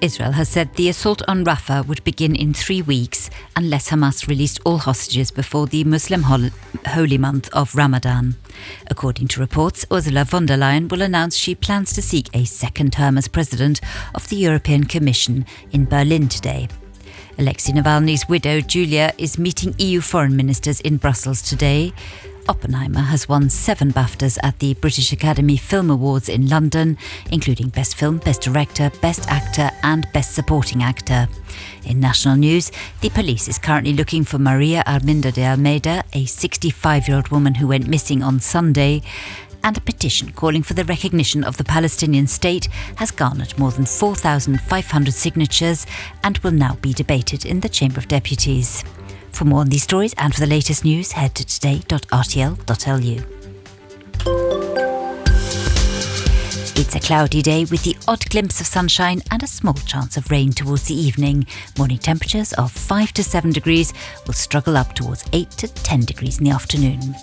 Israel has said the assault on Rafah would begin in three weeks unless Hamas released all hostages before the Muslim hol- holy month of Ramadan. According to reports, Ursula von der Leyen will announce she plans to seek a second term as president of the European Commission in Berlin today. Alexei Navalny's widow, Julia, is meeting EU foreign ministers in Brussels today. Oppenheimer has won seven BAFTAs at the British Academy Film Awards in London, including Best Film, Best Director, Best Actor, and Best Supporting Actor. In national news, the police is currently looking for Maria Arminda de Almeida, a 65 year old woman who went missing on Sunday. And a petition calling for the recognition of the Palestinian state has garnered more than 4,500 signatures and will now be debated in the Chamber of Deputies. For more on these stories and for the latest news, head to today.rtl.lu. It's a cloudy day with the odd glimpse of sunshine and a small chance of rain towards the evening. Morning temperatures of 5 to 7 degrees will struggle up towards 8 to 10 degrees in the afternoon.